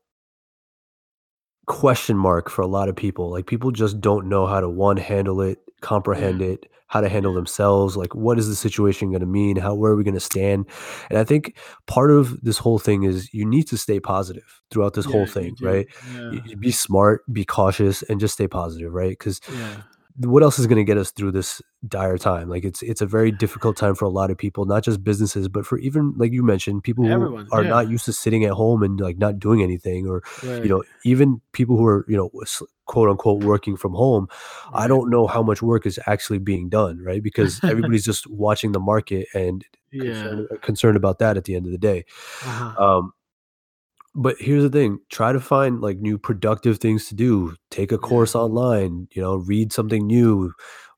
question mark for a lot of people like people just don't know how to one handle it comprehend mm. it how to handle themselves like what is the situation going to mean? How where are we going to stand? And i think part of this whole thing is you need to stay positive throughout this Yeah, whole thing right? Yeah, be smart be cautious and just stay positive right? Because yeah, what else is going to get us through this dire time like it's it's a very difficult time for a lot of people not just businesses but for even like you mentioned people who Everyone, are yeah. not used to sitting at home and like not doing anything or right. you know even people who are you know quote unquote working from home i don't know how much work is actually being done right because everybody's just watching the market and Yeah. concerned, concerned about that at the end of the day Uh-huh. um but here's the thing try to find like new productive things to do take a Yeah. course online you know read something new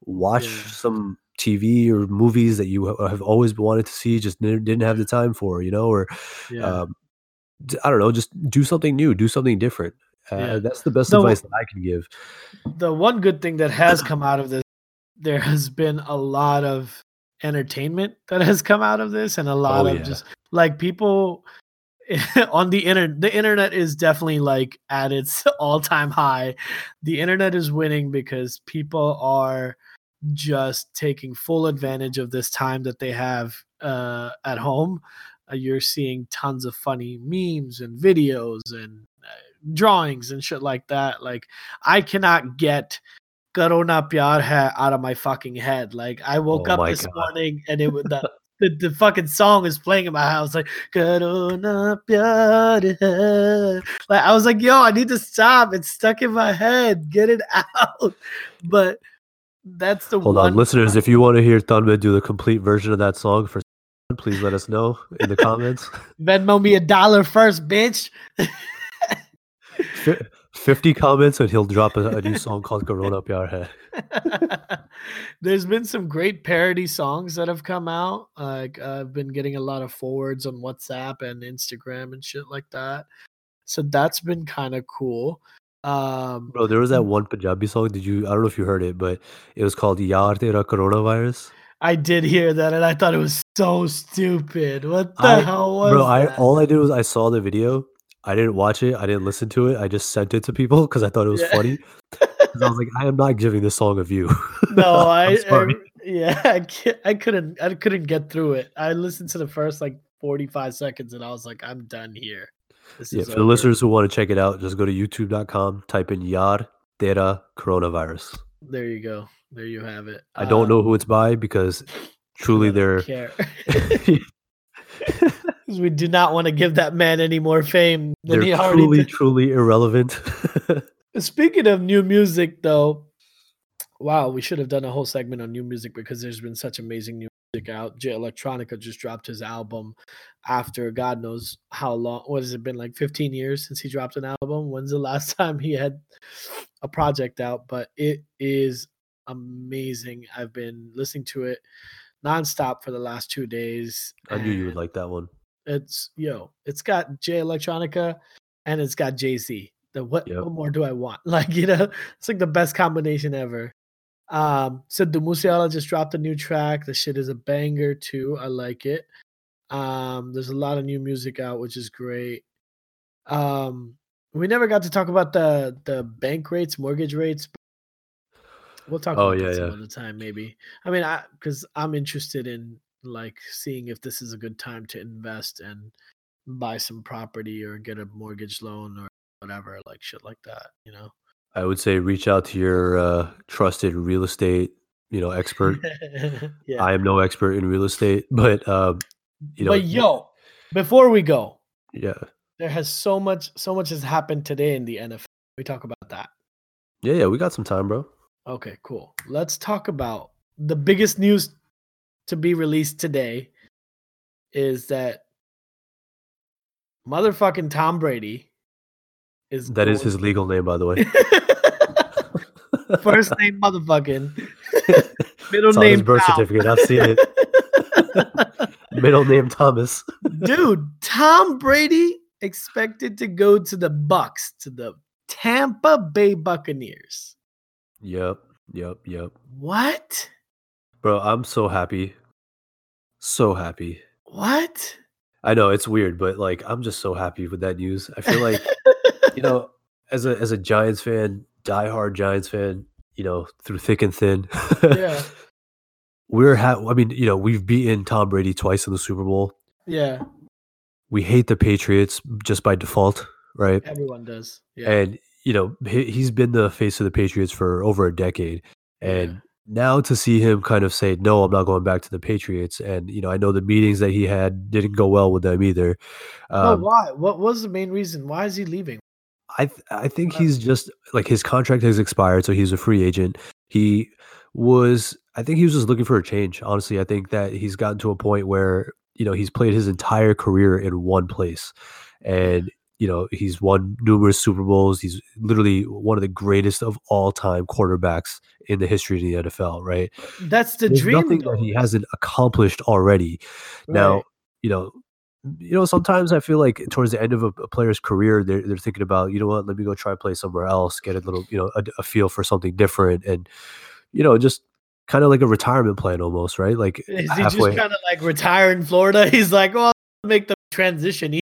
watch Yeah. some tv or movies that you have always wanted to see just didn't have the time for you know or Yeah. um, i don't know just do something new do something different uh, that's the best The- advice that i can give the one good thing that has come out of this, there has been a lot of entertainment that has come out of this, and a lot Oh, of yeah. just like people on the internet. The internet is definitely like at its all-time high. The internet is winning because people are just taking full advantage of this time that they have uh, at home. Uh, you're seeing tons of funny memes and videos and uh, drawings and shit like that. Like I cannot get Corona Pyar Hai out of my fucking head. Like I woke Oh up this God. morning and it was the, the the fucking song is playing in my house like Corona Like I was like, yo, I need to stop. It's stuck in my head. Get it out. But that's the hold one on listeners if you want to hear Thunbe do the complete version of that song for please let us know in the comments Venmo me a dollar first, bitch. Fa- 50 comments and he'll drop a, a new song called Corona Pyar Hai. There's been some great parody songs that have come out. Like I've been getting a lot of forwards on WhatsApp and Instagram and shit like that. So that's been kind of cool. Um, Bro, there was that one Punjabi song. Did you? I don't know if you heard it, but it was called "Yaar Tera Coronavirus." I did hear that, and I thought it was so stupid. What the I, hell was bro, I all I did was I saw the video. I didn't watch it. I didn't listen to it. I just sent it to people because I thought it was Yeah. funny. I was like, I am not giving this song a view. no, I. I- yeah, I, I couldn't, I couldn't get through it. I listened to the first like 45 seconds, and I was like, I'm done here. This yeah, is for the listeners who want to check it out, just go to youtube.com, type in Yar Tera Coronavirus. There you go. There you have it. I don't know Um, who it's by because truly they're don't care. 'Cause we do not want to give that man any more fame than they're he already truly, did. truly irrelevant. Speaking of new music, though, wow, we should have done a whole segment on new music because there's been such amazing new music out. Jay Electronica just dropped his album after God knows how long. What has it been like 15 years since he dropped an album? When's the last time he had a project out? But it is amazing. I've been listening to it nonstop for the last two days. I knew you would like that one. It's yo, it's got Jay Electronica and it's got Jay Z. The what, Yep. what more do I want? Like you know, it's like the best combination ever. Um, so the Musiala just dropped a new track. The shit is a banger too. I like it. Um, there's a lot of new music out, which is great. Um, we never got to talk about the the bank rates, mortgage rates. We'll talk Oh, about yeah, that some yeah. other time, maybe. I mean, I because I'm interested in like seeing if this is a good time to invest and buy some property or get a mortgage loan or whatever, like shit like that. You know. I would say reach out to your uh, trusted real estate, you know, expert. yeah. I am no expert in real estate, but um, you know, but yo, before we go, yeah, there has so much, so much has happened today in the NFL. We talk about that. yeah, yeah. We got some time, bro. Okay, cool. Let's talk about the biggest news to be released today is that motherfucking Tom Brady is That is his legal name, by the way. first name motherfucking middle It's on his name birth Tom. certificate. I've seen it. Middle name Thomas. Dude, Tom Brady expected to go to the Bucks, to the Tampa Bay Buccaneers. Yep, yep, yep. What? Bro, I'm so happy. So happy. What? I know it's weird, but like I'm just so happy with that news. I feel like you know, as a as a Giants fan, diehard Giants fan, you know, through thick and thin. yeah, We're ha- I mean, you know, we've beaten Tom Brady twice in the Super Bowl. yeah. We hate the Patriots just by default, right? Everyone does. Yeah. And you know, he, he's been the face of the Patriots for over a decade. And Yeah. Now to see him kind of say, "No, I'm not going back to the Patriots," and you know, I know the meetings that he had didn't go well with them either. no, Um, why? What was the main reason? Why is he leaving? I th- I think he's just like his contract has expired, so he's a free agent. He was, I think he was just looking for a change. Honestly, I think that he's gotten to a point where you know he's played his entire career in one place, and you know he's won numerous Super Bowls. He's literally one of the greatest of all time quarterbacks in the history of the NFL. Right? That's the There's dream. nothing that he hasn't accomplished already. Now, you know, you know, sometimes I feel like towards the end of a, a player's career, they're they're thinking about, you know what, let me go try play somewhere else, get a little, you know, a, a feel for something different, and you know, just kind of like a retirement plan almost, right? Like Is he halfway. just kind of like retire in Florida? He's like, well, I'll make the transition.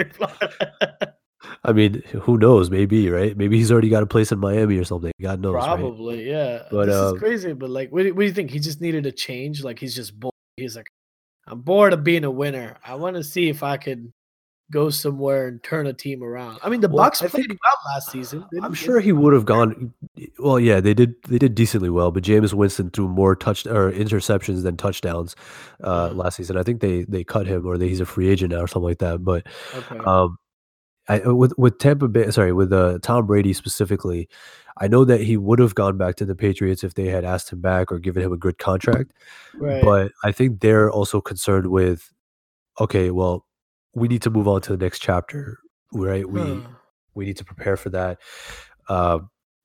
Easy." I mean, who knows? Maybe right? Maybe he's already got a place in Miami or something. God knows, right? Probably, yeah. But, this um, is crazy. But like, what do, what do you think? He just needed a change. Like, he's just bored. He's like, I'm bored of being a winner. I want to see if I could go somewhere and turn a team around. I mean, the Well, Bucks I played think- well last season. I'm sure he would have gone. Well, yeah, they did. They did decently well, but Jameis Winston threw more touch or interceptions than touchdowns uh, last season. I think they they cut him or they, he's a free agent now or something like that. But Okay. um, I uh, with with Tampa Bay, sorry, with uh, Tom Brady specifically, I know that he would have gone back to the Patriots if they had asked him back or given him a good contract. right. But I think they're also concerned with, okay, well, we need to move on to the next chapter, right? We Huh. we need to prepare for that. Uh,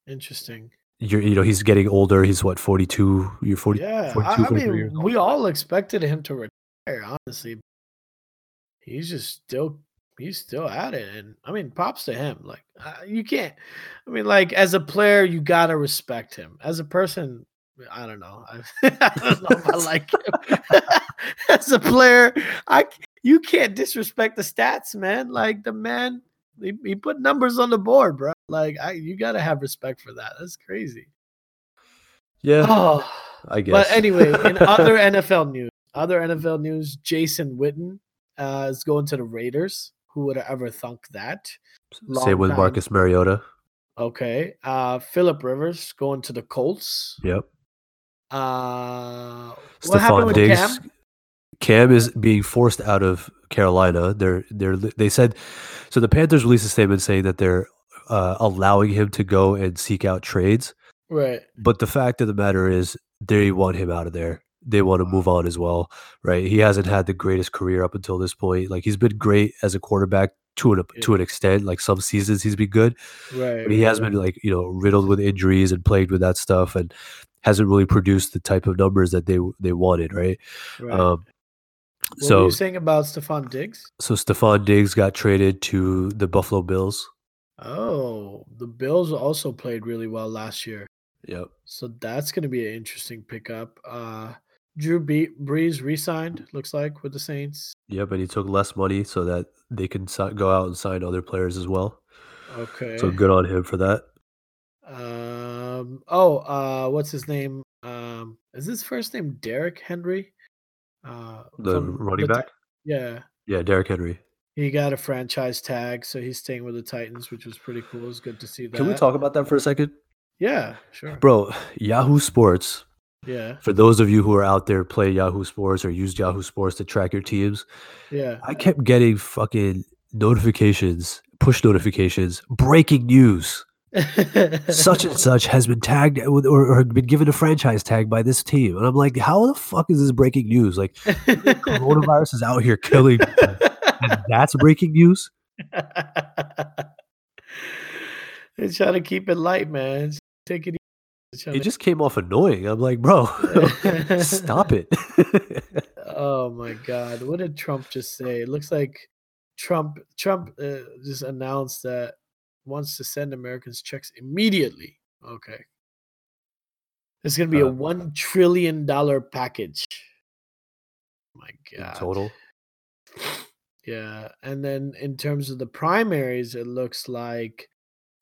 Interesting. you're, you know, he's getting older. He's what 42. You're 40. Yeah, 42, I, I 43 years mean, we all expected him to retire. Honestly, he's just still he's still at it, and I mean, props to him. Like uh, you can't. I mean, like as a player, you gotta respect him. As a person, I don't know. I, I don't know if I like him. as a player, I you can't disrespect the stats, man. Like the man, he, he put numbers on the board, bro. Like I, you gotta have respect for that. That's crazy. Yeah, Oh. I guess. But anyway, in other NFL news, other NFL news, Jason Witten uh, is going to the Raiders. Who would have ever thunk that? Same with time. Marcus Mariota. Okay. Uh, Philip Rivers going to the Colts. Yep. Uh, what happened with Diggs. Cam? Cam is being forced out of Carolina. They're they're they said so. The Panthers released a statement saying that they're uh, allowing him to go and seek out trades. Right. But the fact of the matter is, they want him out of there. They want to move on as well, right? He hasn't had the greatest career up until this point. Like he's been great as a quarterback to an to an extent. Like some seasons he's been good, Right. but he has been like you know riddled with injuries and plagued with that stuff, and hasn't really produced the type of numbers that they they wanted, right? right. Um, what were so you saying about Stefon Diggs? so Stefon Diggs got traded to the Buffalo Bills. Oh, the Bills also played really well last year. Yep. So that's going to be an interesting pickup. Uh, Drew Be- Brees re-signed, looks like, with the Saints. Yep, and he took less money so that they can si- go out and sign other players as well. Okay. So good on him for that. Um. Oh. Uh. What's his name? Um. Is his first name Derrick Henry? Uh. The from running back? yeah. Yeah, Derrick Henry. He got a franchise tag, so he's staying with the Titans, which was pretty cool. It's good to see that. Can we talk about that for a second? Yeah. Sure. Bro, Yahoo Sports, Yeah. for those of you who are out there play Yahoo Sports or use Yahoo Sports to track your teams, Yeah. I kept getting fucking notifications, push notifications, breaking news. Such and such has been tagged with, or, or been given a franchise tag by this team. And I'm like, how the fuck is this breaking news? Like, coronavirus is out here killing. and that's breaking news. They're trying to keep it light, man. Just Take it It just came off annoying. I'm like, bro, stop it. oh my god, what did Trump just say? It looks like Trump Trump uh, just announced that wants to send Americans checks immediately. Okay. It's going to be a Uh, 1 trillion dollar package. My god. total. Yeah, and then in terms of the primaries, it looks like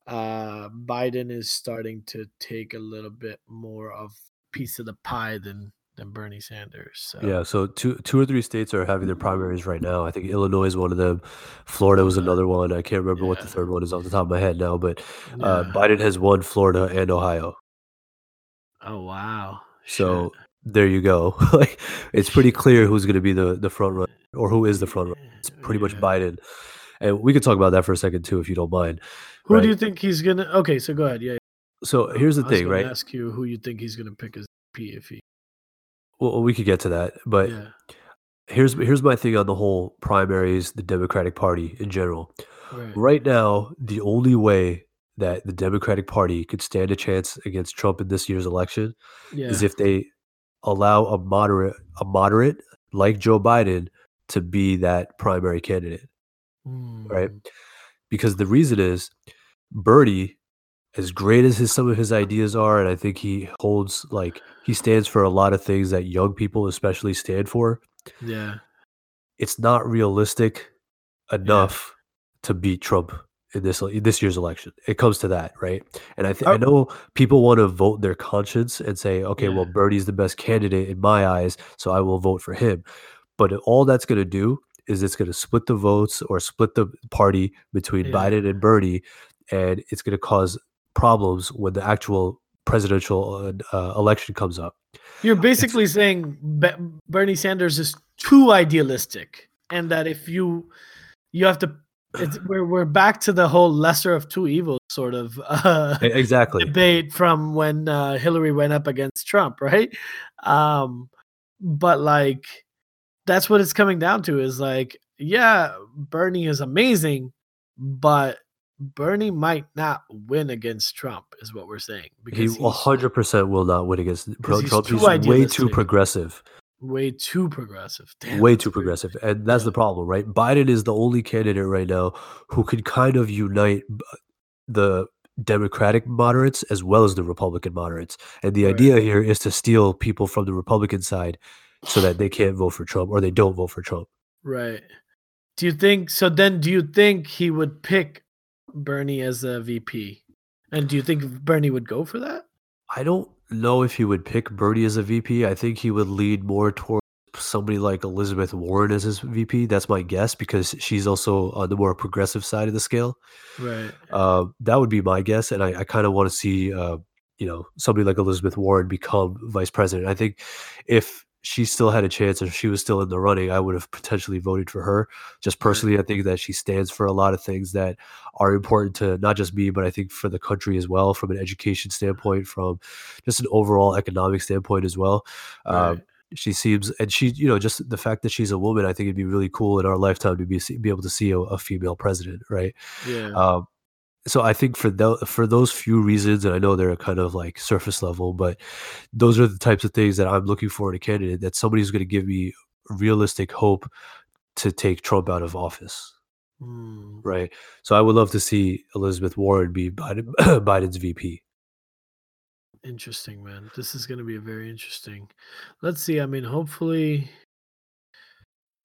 uh Biden is starting to take a little bit more of piece of the pie than than Bernie Sanders. So Yeah, so two two or three states are having their primaries right now. I think Illinois is one of them. Florida was Okay. another one. I can't remember what the third one is off the top of my head now, but uh, yeah. Biden has won Florida and Ohio. oh wow. So Shit. there you go. like it's pretty clear who's going to be the the front runner or who is the front runner. It's pretty much Biden. And we could talk about that for a second too, if you don't mind. Who right. do you think he's gonna? Okay, so go ahead. Yeah. So here's the thing, right? Ask you who you think he's gonna pick as P if he. Well, we could get to that, but yeah. here's here's my thing on the whole primaries, the Democratic Party in general. Right. Right now, the only way that the Democratic Party could stand a chance against Trump in this year's election Yeah. is if they allow a moderate a moderate like Joe Biden to be that primary candidate, right? Mm, Because the reason is Bernie, as great as his some of his ideas are, and I think he holds like he stands for a lot of things that young people especially stand for, Yeah. it's not realistic enough to beat Trump in this in this year's election. It comes to that, right? And I th- I Oh. know people want to vote their conscience and say, okay, well, Yeah. Bernie's the best candidate in my eyes, so I will vote for him. But all that's going to do is it's going to split the votes or split the party between Yeah. Biden and Bernie, and it's going to cause problems when the actual presidential uh, uh, election comes up. You're basically saying Be- Bernie Sanders is too idealistic, and that if you you have to, it's, we're we're back to the whole lesser of two evils sort of uh, Exactly. debate from when uh, Hillary went up against Trump, right? Um, but like that's what it's coming down to is like, yeah, Bernie is amazing, but Bernie might not win against Trump, is what we're saying. He Because he's 100% will not win against Trump. too He's way too progressive. way too progressive. Damn, way too crazy. progressive. And that's the problem, right? Biden is the only candidate right now who could kind of unite the Democratic moderates as well as the Republican moderates. And the Right. idea here is to steal people from the Republican side so that they can't vote for Trump or they don't vote for Trump. Right. Do you think so? Then, do you think he would pick Bernie as a VP? And do you think Bernie would go for that? I don't know if he would pick Bernie as a VP. I think he would lead more towards somebody like Elizabeth Warren as his VP. That's my guess because she's also on the more progressive side of the scale. Right. Uh, that would be my guess, and I, I kind of want to see, uh, you know, somebody like Elizabeth Warren become vice president. I think if she still had a chance, if she was still in the running, I would have potentially voted for her. Just personally, I think that she stands for a lot of things that are important to not just me, but I think for the country as well, from an education standpoint, from just an overall economic standpoint as well. Right. she seems, and she, you know, just the fact that she's a woman, I think it'd be really cool in our lifetime to be be able to see a, a female president, right? Yeah. Um, so I think for tho- for those few reasons, and I know they're kind of like surface level, but those are the types of things that I'm looking for in a candidate. That somebody's going to give me realistic hope to take Trump out of office, Hmm. right? So I would love to see Elizabeth Warren be Biden, Biden's VP. Interesting, man. This is going to be a very interesting. Let's see. I mean, hopefully.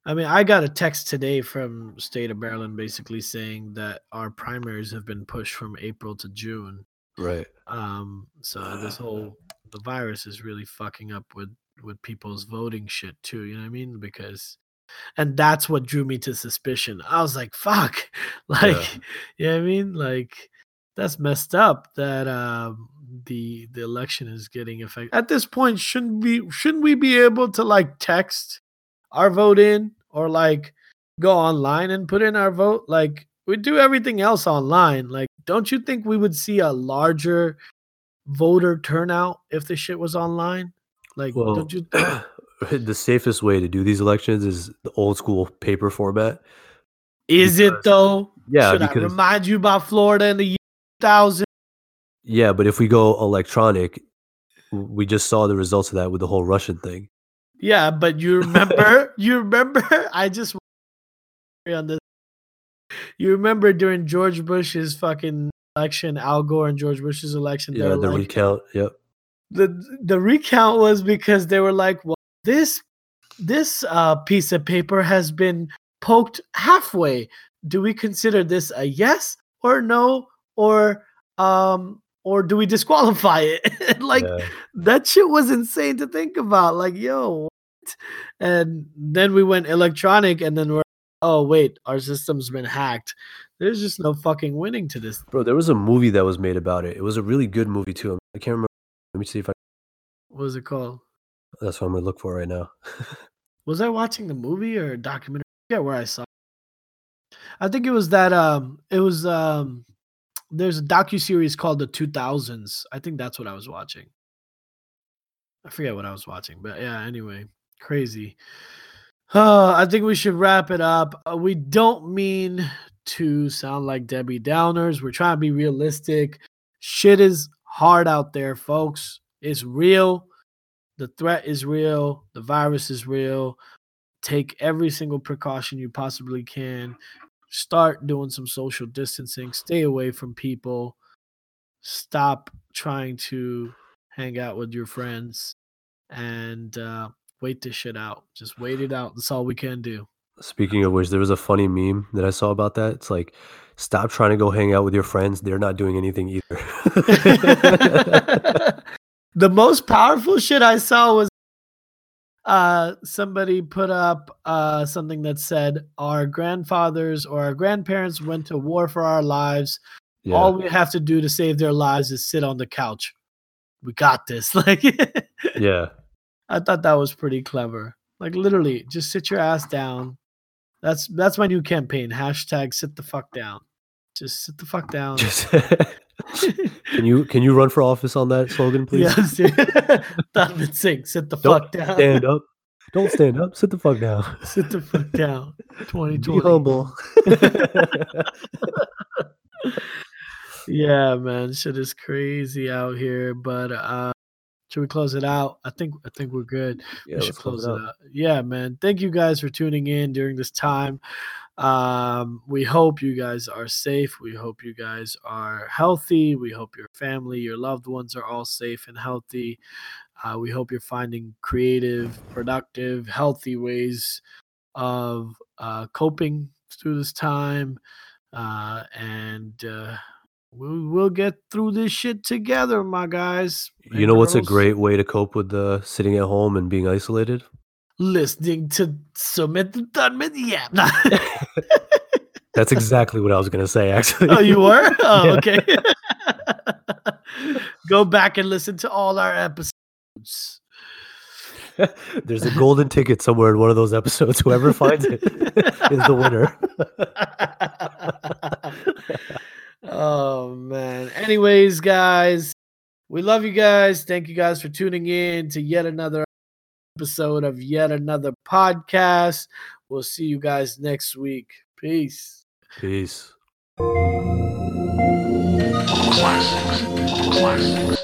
I mean, I got a text today from State of Maryland basically saying that our primaries have been pushed from April to June. Right. Um, so this whole the virus is really fucking up with with people's voting shit too. You know what I mean? Because, and that's what drew me to suspicion. I was like, "Fuck!" Like, you know what I mean? Like, that's messed up. That um, the the election is getting affected. At this point, shouldn't we shouldn't we be able to like text our vote in or like go online and put in our vote? Like we do everything else online. Like, don't you think we would see a larger voter turnout if the shit was online? Like, Well, don't you? the safest way to do these elections is the old school paper format. Is it though? Yeah, Should I because remind you about Florida in the year 2000? yeah, but if we go electronic, we just saw the results of that with the whole Russian thing. Yeah, but you remember? you remember? I just on this. You remember during George Bush's fucking election, Al Gore and George Bush's election. Yeah, the like, recount. Yep. the the recount was because they were like, well, this this uh, piece of paper has been poked halfway. Do we consider this a yes or no or um or do we disqualify it? like yeah. that shit was insane to think about. Like, yo, what? And then we went electronic, and then we're oh wait, our system's been hacked. There's just no fucking winning to this. Bro, there was a movie that was made about it. It was a really good movie too. I can't remember. Let me see if I. What was it called? That's what I'm gonna look for right now. Was I watching the movie or a documentary? I forget where I saw. It. I think it was that um it was um there's a docu series called the 2000s. I think that's what I was watching. I forget what I was watching, but yeah, anyway, crazy. Uh, I think we should wrap it up. Uh, we don't mean to sound like Debbie Downers. We're trying to be realistic. Shit is hard out there, folks. It's real. The threat is real. The virus is real. Take every single precaution you possibly can. Start doing some social distancing. Stay away from people. Stop trying to hang out with your friends and uh, wait this shit out. Just wait it out. That's all we can do. Speaking of which, there was a funny meme that I saw about that. It's like, stop trying to go hang out with your friends. They're not doing anything either. the most powerful shit I saw was uh somebody put up uh something that said our grandfathers or our grandparents went to war for our lives. yeah. All we have to do to save their lives is sit on the couch. We got this. Like yeah. I thought that was pretty clever. Like literally, just sit your ass down. That's that's my new campaign. Hashtag sit the fuck down. Just sit the fuck down. Just- can you can you run for office on that slogan, please? Yes. Donovan Singh, sit the Don't fuck down. Stand up. Don't stand up. Sit the fuck down. Sit the fuck down. 2020. Be humble. yeah, man, shit is crazy out here. But uh should we close it out? I think I think we're good. Yeah, we should close close it out. out. Yeah, man. Thank you guys for tuning in during this time. Um, we hope you guys are safe. We hope you guys are healthy. We hope your family, your loved ones are all safe and healthy. Uh, we hope you're finding creative, productive, healthy ways of uh, coping through this time. Uh, and uh, we'll, we'll get through this shit together, my guys. You know what's a great way to cope with the sitting at home and being isolated? Listening to Summit Dunman. Yeah. That's exactly what I was gonna say. Actually, oh, you were? Oh, Yeah. okay. Go back and listen to all our episodes. There's a golden ticket somewhere in one of those episodes. Whoever finds it is the winner. oh man. Anyways, guys, we love you guys. Thank you guys for tuning in to yet another episode of yet another podcast. We'll see you guys next week. Peace. Peace. Classics. Classics.